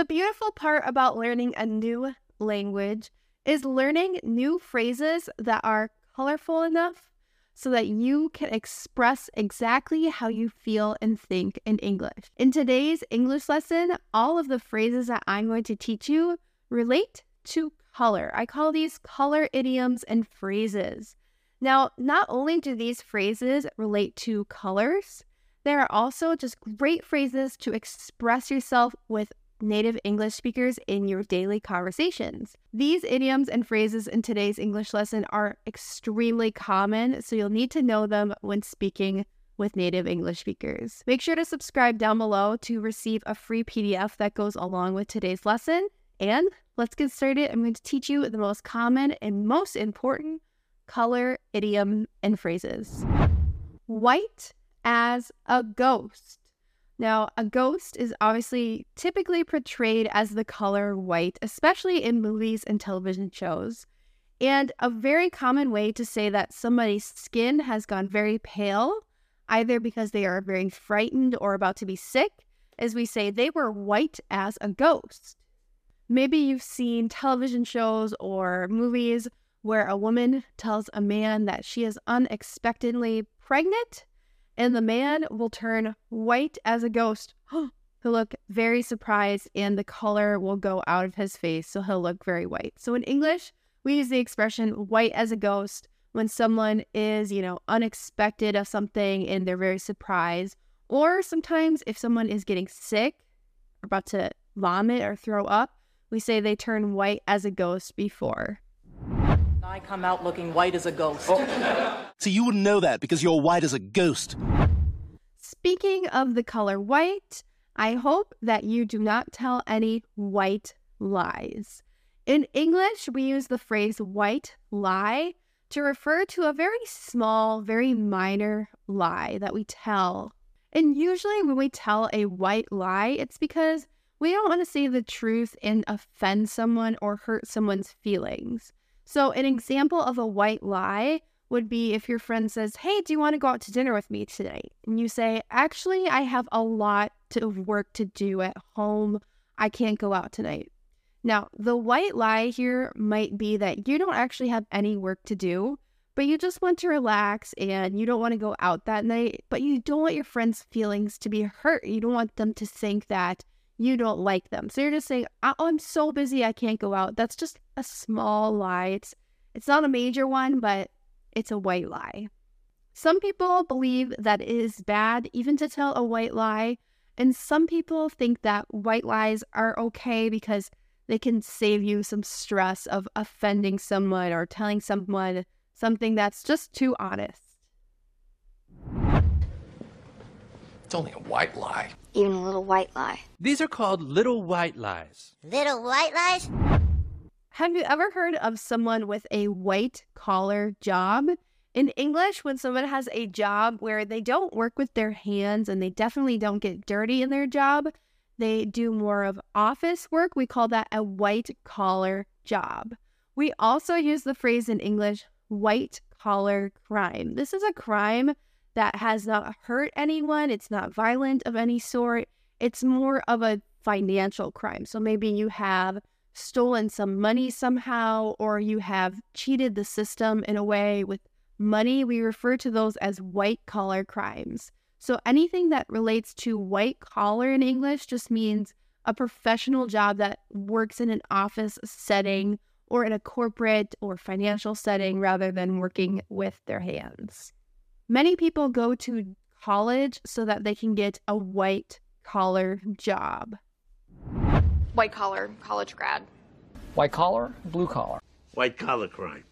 The beautiful part about learning a new language is learning new phrases that are colorful enough so that you can express exactly how you feel and think in English. In today's English lesson, all of the phrases that I'm going to teach you relate to color. I call these color idioms and phrases. Now, not only do these phrases relate to colors, there are also just great phrases to express yourself with native English speakers in your daily conversations. These idioms and phrases in today's English lesson are extremely common, so you'll need to know them when speaking with native English speakers. Make sure to subscribe down below to receive a free PDF that goes along with today's lesson. And let's get started. I'm going to teach you the most common and most important color idiom and phrases. White as a ghost. Now, a ghost is obviously typically portrayed as the color white, especially in movies and television shows. And a very common way to say that somebody's skin has gone very pale, either because they are very frightened or about to be sick, is we say they were white as a ghost. Maybe you've seen television shows or movies where a woman tells a man that she is unexpectedly pregnant and the man will turn white as a ghost. he'll look very surprised, and the color will go out of his face, so he'll look very white. So in English, we use the expression white as a ghost when someone is, you know, unexpected of something and they're very surprised. Or sometimes if someone is getting sick, or about to vomit or throw up, we say they turn white as a ghost before. I come out looking white as a ghost. Oh. So you wouldn't know that because you're white as a ghost. Speaking of the color white, I hope that you do not tell any white lies. In English, we use the phrase white lie to refer to a very small, very minor lie that we tell. And usually, when we tell a white lie, it's because we don't want to say the truth and offend someone or hurt someone's feelings. So, an example of a white lie would be if your friend says, Hey, do you want to go out to dinner with me tonight? And you say, Actually, I have a lot of work to do at home. I can't go out tonight. Now, the white lie here might be that you don't actually have any work to do, but you just want to relax and you don't want to go out that night, but you don't want your friend's feelings to be hurt. You don't want them to think that you don't like them. So you're just saying, oh, I'm so busy, I can't go out. That's just a small lie. It's, it's not a major one, but it's a white lie. Some people believe that it is bad even to tell a white lie. And some people think that white lies are okay because they can save you some stress of offending someone or telling someone something that's just too honest. It's only a white lie. Even a little white lie. These are called little white lies. Little white lies? Have you ever heard of someone with a white collar job? In English, when someone has a job where they don't work with their hands and they definitely don't get dirty in their job, they do more of office work. We call that a white collar job. We also use the phrase in English, white collar crime. This is a crime that has not hurt anyone, it's not violent of any sort. It's more of a financial crime. So maybe you have stolen some money somehow, or you have cheated the system in a way with money. We refer to those as white collar crimes. So anything that relates to white collar in English just means a professional job that works in an office setting or in a corporate or financial setting rather than working with their hands. Many people go to college so that they can get a white collar job. White collar, college grad. White collar, blue collar. White collar crime.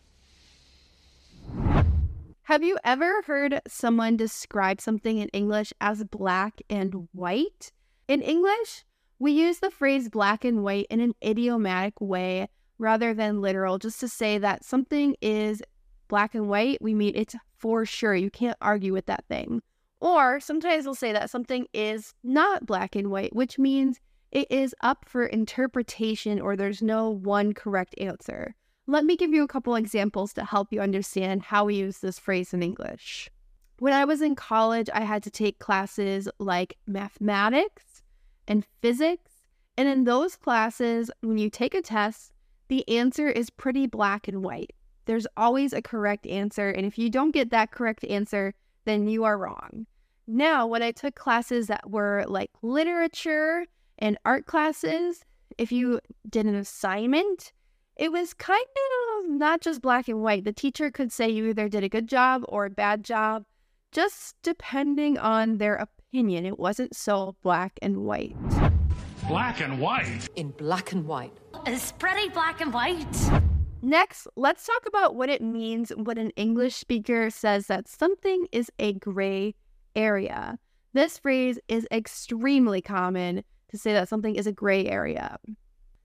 Have you ever heard someone describe something in English as black and white? In English, we use the phrase black and white in an idiomatic way rather than literal, just to say that something is black and white. We mean it's for sure. You can't argue with that thing. Or sometimes we'll say that something is not black and white, which means it is up for interpretation or there's no one correct answer. Let me give you a couple examples to help you understand how we use this phrase in English. When I was in college, I had to take classes like mathematics and physics. And in those classes, when you take a test, the answer is pretty black and white. There's always a correct answer. And if you don't get that correct answer, then you are wrong. Now, when I took classes that were like literature and art classes, if you did an assignment, it was kind of not just black and white. The teacher could say you either did a good job or a bad job, just depending on their opinion. It wasn't so black and white. Black and white? In black and white. It's pretty black and white. Next, let's talk about what it means when an English speaker says that something is a gray area. This phrase is extremely common to say that something is a gray area.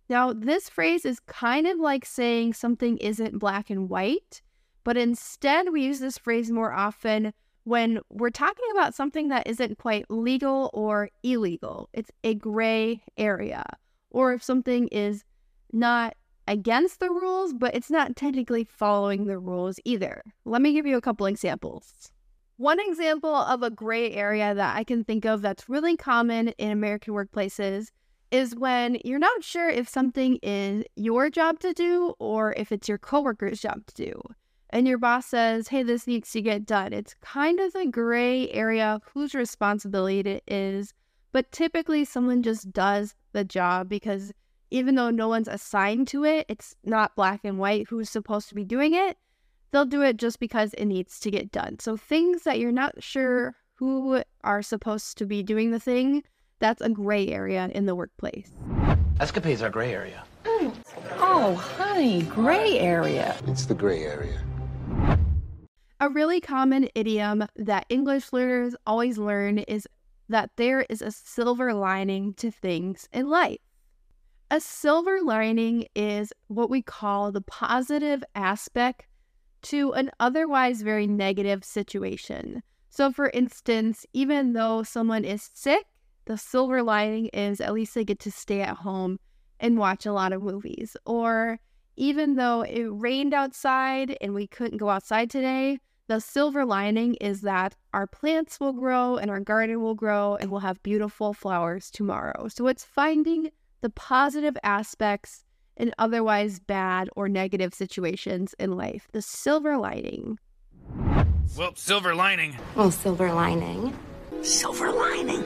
Now, this phrase is kind of like saying something isn't black and white, but instead we use this phrase more often when we're talking about something that isn't quite legal or illegal. It's a gray area. Or if something is not against the rules, but it's not technically following the rules either. Let me give you a couple examples. One example of a gray area that I can think of that's really common in American workplaces is when you're not sure if something is your job to do or if it's your coworker's job to do. And your boss says, hey, this needs to get done. It's kind of a gray area whose responsibility it is, but typically someone just does the job because even though no one's assigned to it, it's not black and white who's supposed to be doing it. They'll do it just because it needs to get done. So things that you're not sure who are supposed to be doing the thing, that's a gray area in the workplace. Escapades are gray area. Mm. Oh, honey, gray area. It's the gray area. A really common idiom that English learners always learn is that there is a silver lining to things in life. A silver lining is what we call the positive aspect to an otherwise very negative situation. So, for instance, even though someone is sick, the silver lining is at least they get to stay at home and watch a lot of movies. Or even though it rained outside and we couldn't go outside today, the silver lining is that our plants will grow and our garden will grow and we'll have beautiful flowers tomorrow. So it's finding the positive aspects in otherwise bad or negative situations in life. The silver lining. Well, silver lining. Well, silver lining. Silver lining.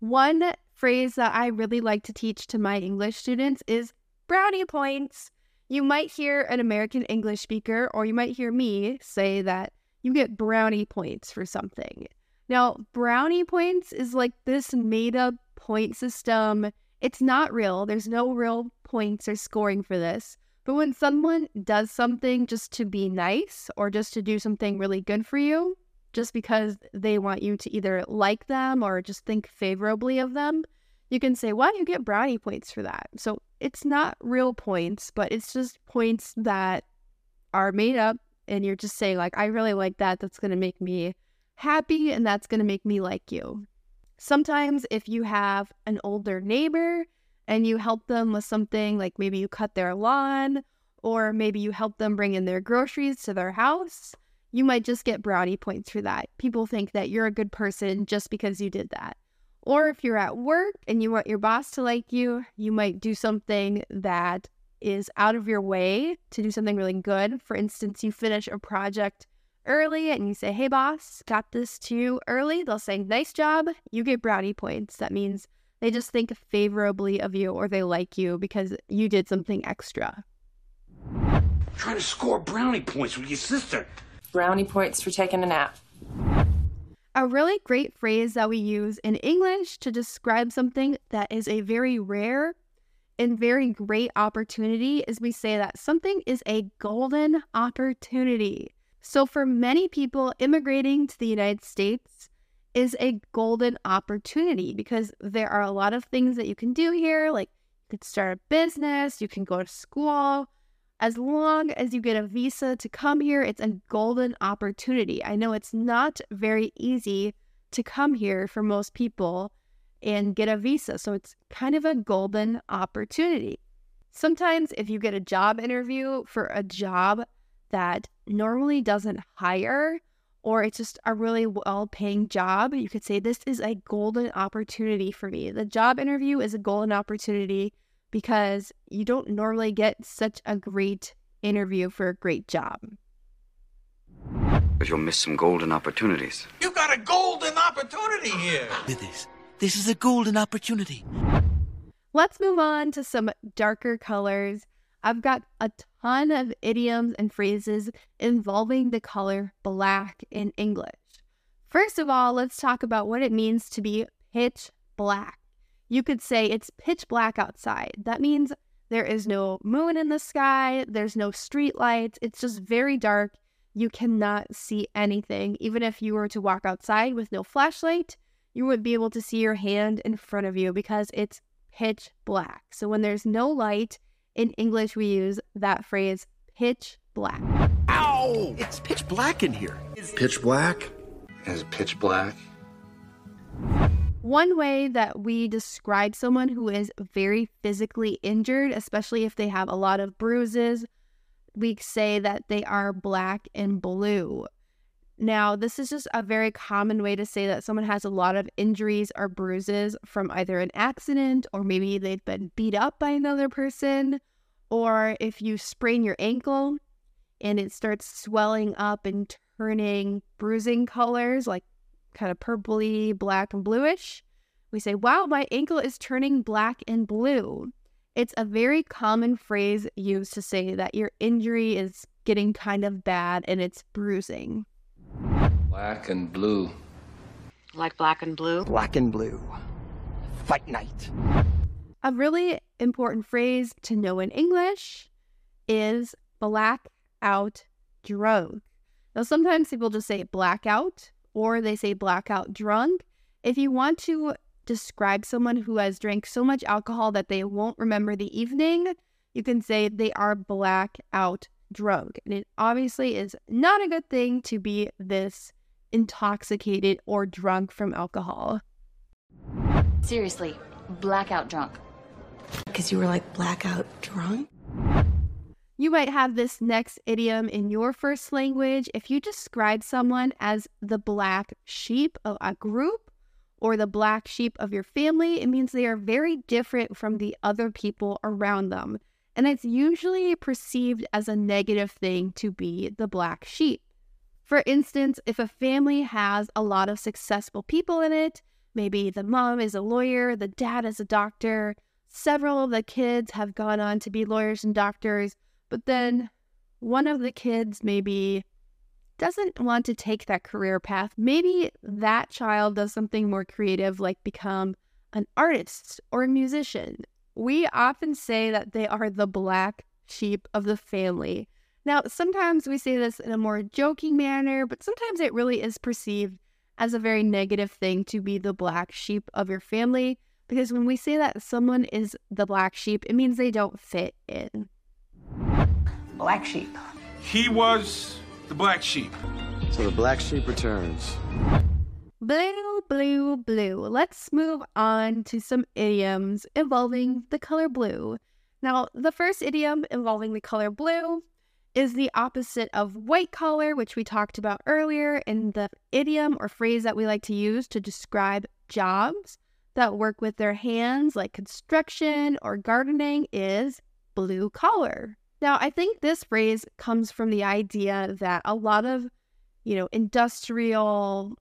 One phrase that I really like to teach to my English students is brownie points. You might hear an American English speaker, or you might hear me say that you get brownie points for something. Now, brownie points is like this made up point system. It's not real, there's no real points or scoring for this. But when someone does something just to be nice or just to do something really good for you, just because they want you to either like them or just think favorably of them, you can say, well, you get brownie points for that. So it's not real points, but it's just points that are made up. And you're just saying, like, I really like that. That's going to make me happy and that's going to make me like you. Sometimes, if you have an older neighbor and you help them with something, like maybe you cut their lawn or maybe you help them bring in their groceries to their house, you might just get brownie points for that. People think that you're a good person just because you did that. Or if you're at work and you want your boss to like you, you might do something that is out of your way to do something really good. For instance, you finish a project early and you say, Hey, boss, got this to you early. They'll say, Nice job. You get brownie points. That means They just think favorably of you or they like you because you did something extra. Trying to score brownie points with your sister. Brownie points for taking a nap. A really great phrase that we use in English to describe something that is a very rare and very great opportunity is we say that something is a golden opportunity. So, for many people, immigrating to the United States is a golden opportunity because there are a lot of things that you can do here. Like, you could start a business, you can go to school. As long as you get a visa to come here, it's a golden opportunity. I know it's not very easy to come here for most people and get a visa. So it's kind of a golden opportunity. Sometimes, if you get a job interview for a job that normally doesn't hire, or it's just a really well paying job, you could say, This is a golden opportunity for me. The job interview is a golden opportunity because you don't normally get such a great interview for a great job. But you'll miss some golden opportunities. You've got a golden opportunity here. Look this. This is a golden opportunity. Let's move on to some darker colors. I've got a ton of idioms and phrases involving the color black in English. First of all, let's talk about what it means to be pitch black. You could say it's pitch black outside. That means there is no moon in the sky, there's no street lights, it's just very dark. You cannot see anything. Even if you were to walk outside with no flashlight, you would be able to see your hand in front of you because it's pitch black. So when there's no light, in English we use that phrase pitch black. Ow! It's pitch black in here. Pitch black? Is pitch black? One way that we describe someone who is very physically injured, especially if they have a lot of bruises, we say that they are black and blue. Now, this is just a very common way to say that someone has a lot of injuries or bruises from either an accident or maybe they've been beat up by another person, or if you sprain your ankle and it starts swelling up and turning bruising colors like kind of purpley, black, and bluish, we say, Wow, my ankle is turning black and blue. It's a very common phrase used to say that your injury is getting kind of bad and it's bruising. Black and blue. Like black and blue? Black and blue. Fight night. A really important phrase to know in English is blackout drunk. Now, sometimes people just say blackout or they say blackout drunk. If you want to describe someone who has drank so much alcohol that they won't remember the evening, you can say they are blackout drunk. And it obviously is not a good thing to be this intoxicated or drunk from alcohol. Seriously, blackout drunk. Because you were like blackout drunk? You might have this next idiom in your first language if you describe someone as the black sheep of a group or the black sheep of your family. It means they are very different from the other people around them. And it's usually perceived as a negative thing to be the black sheep. For instance, if a family has a lot of successful people in it, maybe the mom is a lawyer, the dad is a doctor, several of the kids have gone on to be lawyers and doctors, but then one of the kids maybe doesn't want to take that career path. Maybe that child does something more creative, like become an artist or a musician. We often say that they are the black sheep of the family. Now, sometimes we say this in a more joking manner, but sometimes it really is perceived as a very negative thing to be the black sheep of your family. Because when we say that someone is the black sheep, it means they don't fit in. Black sheep. He was the black sheep. So the black sheep returns. Blue, blue, blue. Let's move on to some idioms involving the color blue. Now, the first idiom involving the color blue is the opposite of white collar, which we talked about earlier, in the idiom or phrase that we like to use to describe jobs that work with their hands, like construction or gardening, is blue collar. Now, I think this phrase comes from the idea that a lot of, you know, industrial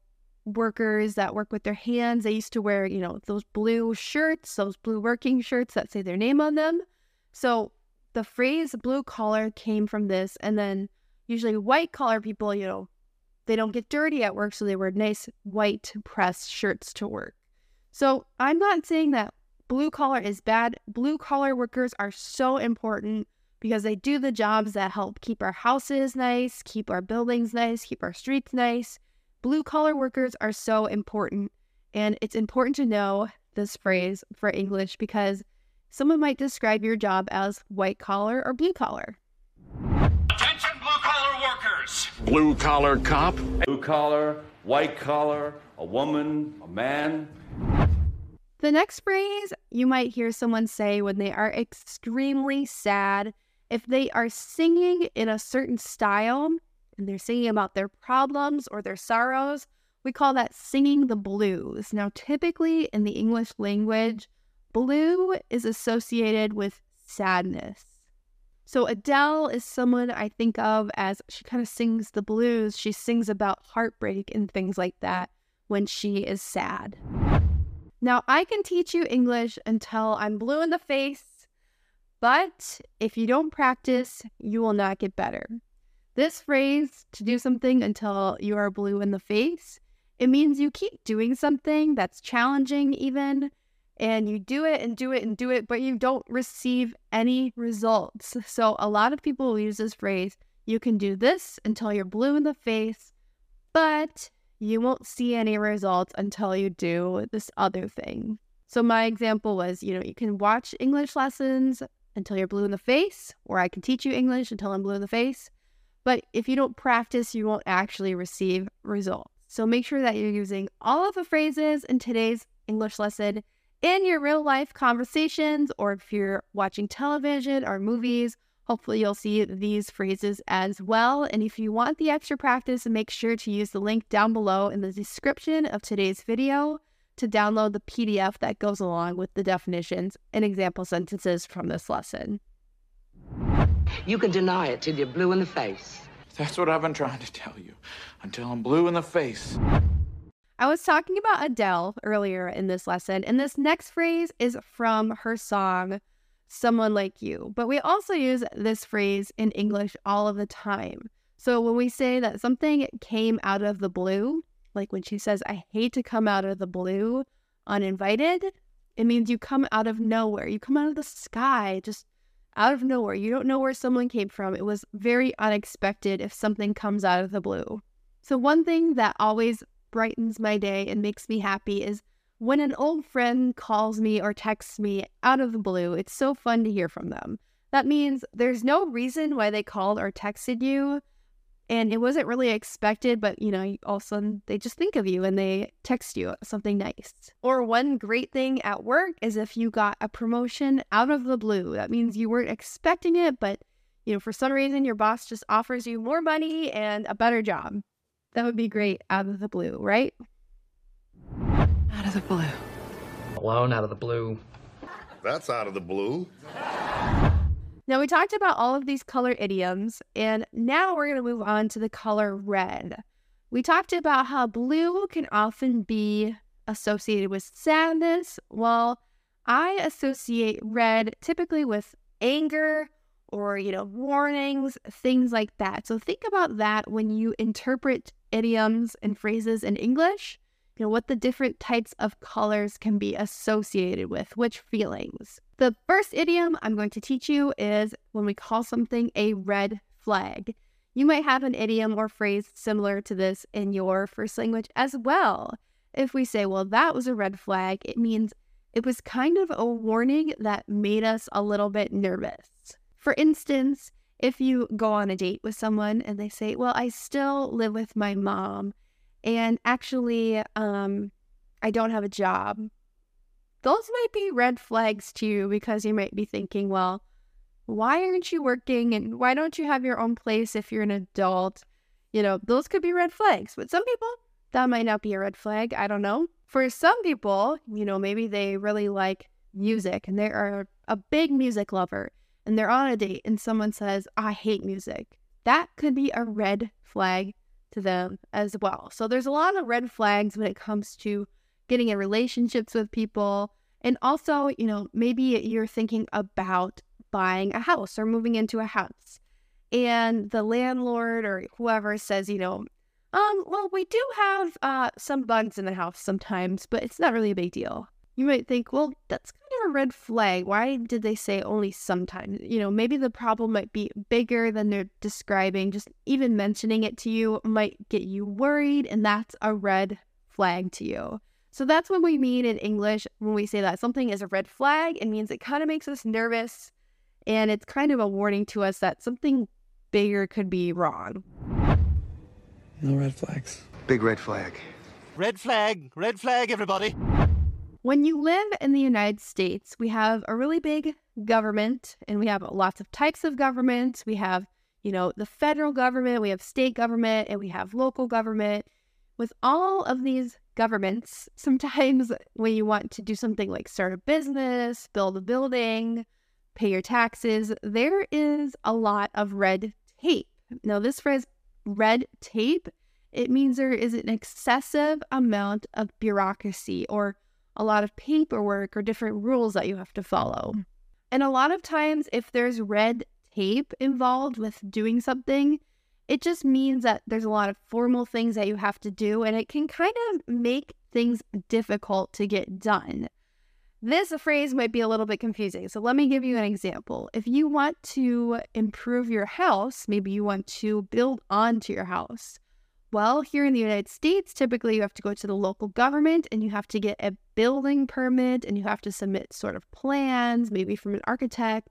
workers that work with their hands. They used to wear, you know, those blue shirts, those blue working shirts that say their name on them. So the phrase blue collar came from this. And then usually white collar people, you know, they don't get dirty at work, so they wear nice white pressed shirts to work. So I'm not saying that blue collar is bad. Blue collar workers are so important because they do the jobs that help keep our houses nice, keep our buildings nice, keep our streets nice. Blue collar workers are so important. And it's important to know this phrase for English because someone might describe your job as white collar or blue collar. Attention, blue collar workers! Blue collar cop. Blue collar, white collar, a woman, a man. The next phrase you might hear someone say when they are extremely sad, if they are singing in a certain style and they're singing about their problems or their sorrows, we call that singing the blues. Now, typically in the English language, blue is associated with sadness. So, Adele is someone I think of as she kind of sings the blues. She sings about heartbreak and things like that when she is sad. Now, I can teach you English until I'm blue in the face, but if you don't practice, you will not get better. This phrase, to do something until you are blue in the face, it means you keep doing something that's challenging, even, and you do it and do it and do it, but you don't receive any results. So, a lot of people use this phrase you can do this until you're blue in the face, but you won't see any results until you do this other thing. So, my example was you know, you can watch English lessons until you're blue in the face, or I can teach you English until I'm blue in the face. But if you don't practice, you won't actually receive results. So make sure that you're using all of the phrases in today's English lesson in your real life conversations, or if you're watching television or movies, hopefully you'll see these phrases as well. And if you want the extra practice, make sure to use the link down below in the description of today's video to download the PDF that goes along with the definitions and example sentences from this lesson. You can deny it till you're blue in the face. That's what I've been trying to tell you. Until I'm blue in the face. I was talking about Adele earlier in this lesson, and this next phrase is from her song, Someone Like You. But we also use this phrase in English all of the time. So when we say that something came out of the blue, like when she says, I hate to come out of the blue uninvited, it means you come out of nowhere. You come out of the sky, just out of nowhere. You don't know where someone came from. It was very unexpected if something comes out of the blue. So, one thing that always brightens my day and makes me happy is when an old friend calls me or texts me out of the blue. It's so fun to hear from them. That means there's no reason why they called or texted you and it wasn't really expected, but you know, all of a sudden they just think of you and they text you something nice. Or one great thing at work is if you got a promotion out of the blue. That means you weren't expecting it, but you know, for some reason your boss just offers you more money and a better job. That would be great out of the blue, right? Out of the blue. Alone out of the blue. That's out of the blue. Now, we talked about all of these color idioms, and now we're going to move on to the color red. We talked about how blue can often be associated with sadness, while I associate red typically with anger or, you know, warnings, things like that. So think about that when you interpret idioms and phrases in English you know, what the different types of colors can be associated with, which feelings. The first idiom I'm going to teach you is when we call something a red flag. You might have an idiom or phrase similar to this in your first language as well. If we say, well, that was a red flag, it means it was kind of a warning that made us a little bit nervous. For instance, if you go on a date with someone and they say, well, I still live with my mom and actually um I don't have a job. Those might be red flags to you because you might be thinking, well, why aren't you working and why don't you have your own place if you're an adult? You know, those could be red flags. But some people, that might not be a red flag. I don't know. For some people, you know, maybe they really like music and they are a big music lover and they're on a date and someone says, I hate music. That could be a red flag to them as well. So there's a lot of red flags when it comes to getting in relationships with people. And also, you know, maybe you're thinking about buying a house or moving into a house. And the landlord or whoever says, you know, um, well, we do have uh, some bugs in the house sometimes, but it's not really a big deal. You might think, well, that's kind of a red flag. Why did they say only sometimes? You know, maybe the problem might be bigger than they're describing. Just even mentioning it to you might get you worried, and that's a red flag to you. So that's what we mean in English when we say that something is a red flag. It means it kind of makes us nervous and it's kind of a warning to us that something bigger could be wrong. No red flags. Big red flag. Red flag, red flag, everybody. When you live in the United States, we have a really big government and we have lots of types of government. We have, you know, the federal government, we have state government, and we have local government. With all of these governments, sometimes when you want to do something like start a business, build a building, pay your taxes, there is a lot of red tape. Now, this phrase, red tape, it means there is an excessive amount of bureaucracy or a lot of paperwork or different rules that you have to follow. Mm. And a lot of times, if there's red tape involved with doing something, it just means that there's a lot of formal things that you have to do, and it can kind of make things difficult to get done. This phrase might be a little bit confusing. So let me give you an example. If you want to improve your house, maybe you want to build onto your house. Well, here in the United States, typically you have to go to the local government and you have to get a building permit and you have to submit sort of plans, maybe from an architect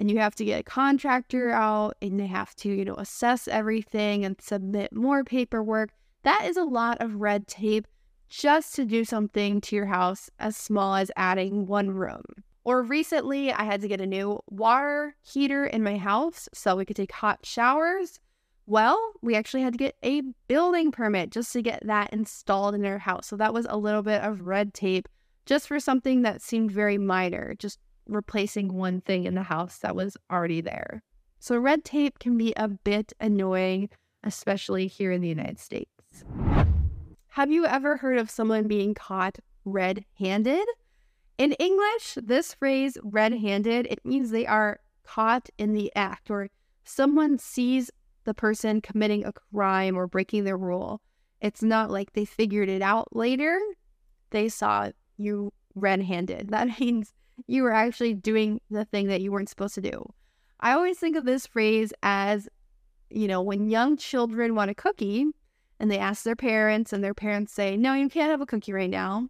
and you have to get a contractor out and they have to, you know, assess everything and submit more paperwork. That is a lot of red tape just to do something to your house as small as adding one room. Or recently, I had to get a new water heater in my house so we could take hot showers. Well, we actually had to get a building permit just to get that installed in our house. So that was a little bit of red tape just for something that seemed very minor, just replacing one thing in the house that was already there. So, red tape can be a bit annoying, especially here in the United States. Have you ever heard of someone being caught red handed? In English, this phrase, red handed, it means they are caught in the act or someone sees the person committing a crime or breaking their rule. It's not like they figured it out later. They saw you red handed. That means you were actually doing the thing that you weren't supposed to do. I always think of this phrase as, you know, when young children want a cookie and they ask their parents, and their parents say, No, you can't have a cookie right now.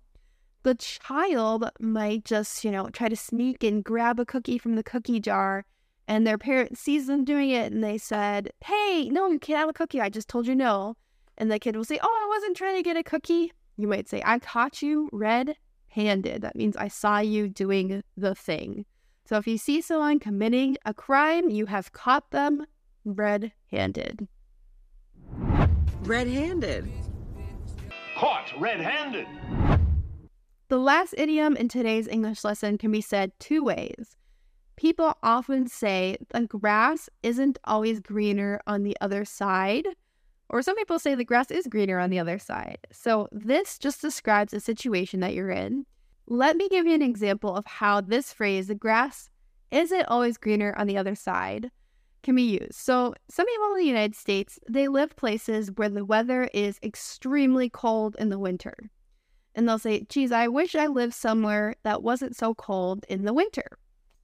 The child might just, you know, try to sneak and grab a cookie from the cookie jar, and their parent sees them doing it and they said, Hey, no, you can't have a cookie. I just told you no. And the kid will say, Oh, I wasn't trying to get a cookie. You might say, I caught you red handed. That means I saw you doing the thing. So if you see someone committing a crime, you have caught them red handed. Red handed. Caught red handed. The last idiom in today's English lesson can be said two ways. People often say the grass isn't always greener on the other side, or some people say the grass is greener on the other side. So this just describes a situation that you're in. Let me give you an example of how this phrase, the grass isn't always greener on the other side, can be used. So some people in the United States, they live places where the weather is extremely cold in the winter. And they'll say, geez, I wish I lived somewhere that wasn't so cold in the winter.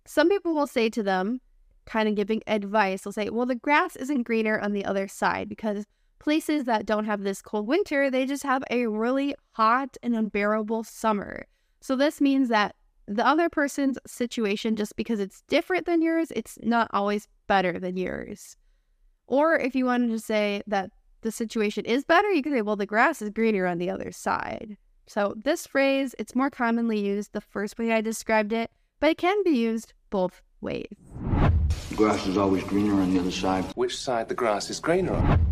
Some people will say to them, kind of giving advice, they'll say, well, the grass isn't greener on the other side because places that don't have this cold winter, they just have a really hot and unbearable summer. So this means that the other person's situation, just because it's different than yours, it's not always better than yours. Or if you wanted to say that the situation is better, you could say, well, the grass is greener on the other side. So this phrase, it's more commonly used the first way I described it, but it can be used both ways. The grass is always greener on the other side. Which side the grass is greener on?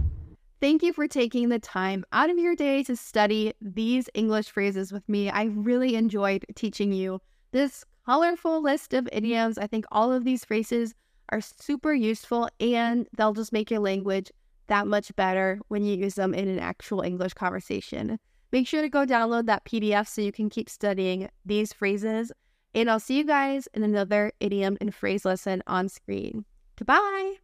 Thank you for taking the time out of your day to study these English phrases with me. I really enjoyed teaching you this colorful list of idioms. I think all of these phrases are super useful and they'll just make your language that much better when you use them in an actual English conversation. Make sure to go download that PDF so you can keep studying these phrases. And I'll see you guys in another idiom and phrase lesson on screen. Goodbye.